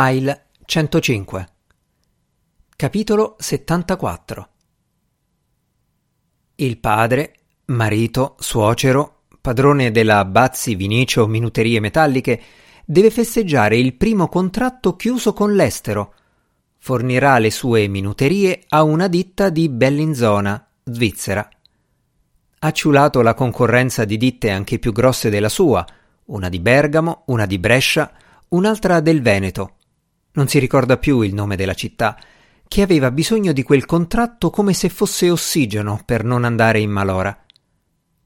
File 105 Capitolo 74 Il padre, marito, suocero, padrone della Bazzi Vinicio Minuterie Metalliche, deve festeggiare il primo contratto chiuso con l'estero. Fornirà le sue minuterie a una ditta di Bellinzona, Svizzera. Ha ciulato la concorrenza di ditte anche più grosse della sua, una di Bergamo, una di Brescia, un'altra del Veneto. Non si ricorda più il nome della città, che aveva bisogno di quel contratto come se fosse ossigeno per non andare in malora.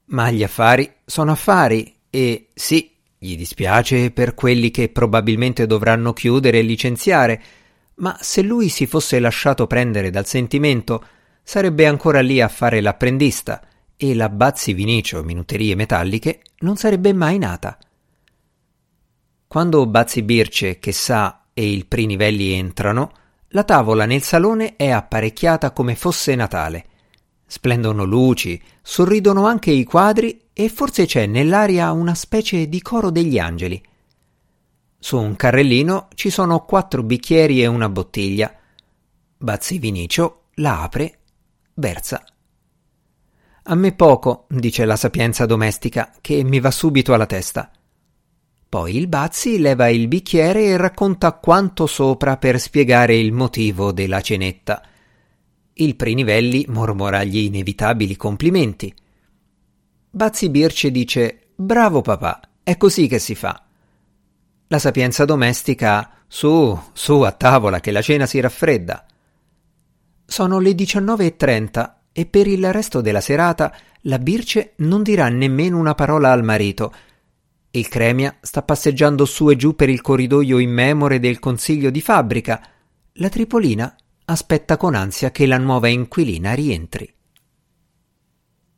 Ma gli affari sono affari e sì, gli dispiace per quelli che probabilmente dovranno chiudere e licenziare, ma se lui si fosse lasciato prendere dal sentimento, sarebbe ancora lì a fare l'apprendista e la Bazzi Vinicio Minuterie Metalliche non sarebbe mai nata. Quando Bazzi Birce, che sa e il Prinivelli entrano, la tavola nel salone è apparecchiata come fosse Natale. Splendono luci, sorridono anche i quadri e forse c'è nell'aria una specie di coro degli angeli. Su un carrellino ci sono quattro bicchieri e una bottiglia. Bazzi Vinicio la apre, versa. A me poco, dice la sapienza domestica, che mi va subito alla testa. Poi il Bazzi leva il bicchiere e racconta quanto sopra per spiegare il motivo della cenetta. Il Prinivelli mormora gli inevitabili complimenti. Bazzi Birce dice Bravo papà, è così che si fa. La sapienza domestica Su, su a tavola che la cena si raffredda. Sono le 19.30 e per il resto della serata la Birce non dirà nemmeno una parola al marito il Cremia sta passeggiando su e giù per il corridoio immemore del consiglio di fabbrica. La Tripolina aspetta con ansia che la nuova inquilina rientri.